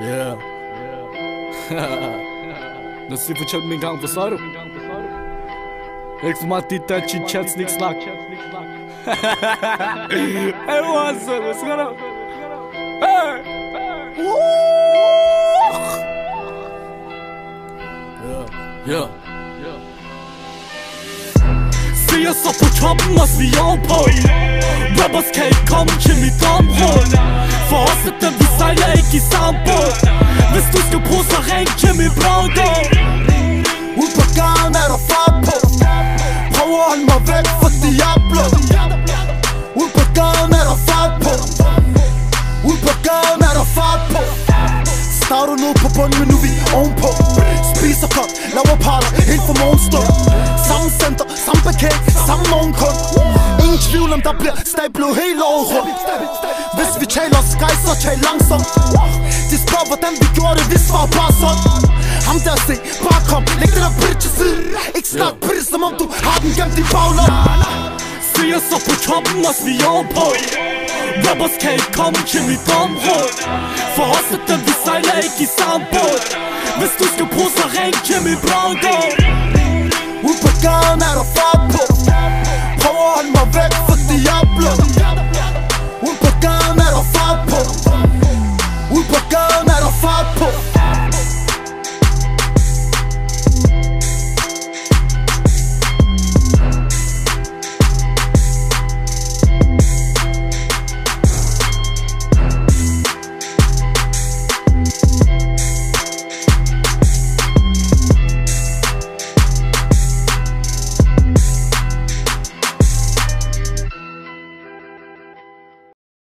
Yeah. Når si fortjent min gang, hvad så du? Ikke for meget dit der chit chat snik snak Hey, what's up? Hvad sker der? Hey! Yeah, yeah Se os op på toppen, os vi er ovenpå Rappers kan ikke komme til mit område For os vi sejler ikke i samme Hvis du skal bruge, så ren til min browdo Ud på gaden er der fart på. Prøv at holde mig væk fra Diablo. Ud på gaden er der fart på. Ud på gaden er der fart på. Starter nu på bunden, men nu vi ovenpå. Spiser godt, laver parter, helt for morgenstund Samme center, samme parket, samme morgenkund tvivl om der bliver stablet helt over rundt. Hvis vi taler sky, så tal langsomt. De spørger hvordan vi gjorde det, vi svarer bare sådan. Ham der se, bare kom, læg det der bridge til side. Ikke snak bridge, som om du har den gemt i baglom os op på toppen, os vi ovenpå Rappers kan ikke komme til mit område For os er dem, vi sejler ikke i samme båd. Hvis du skal bruge, så ring til min browdo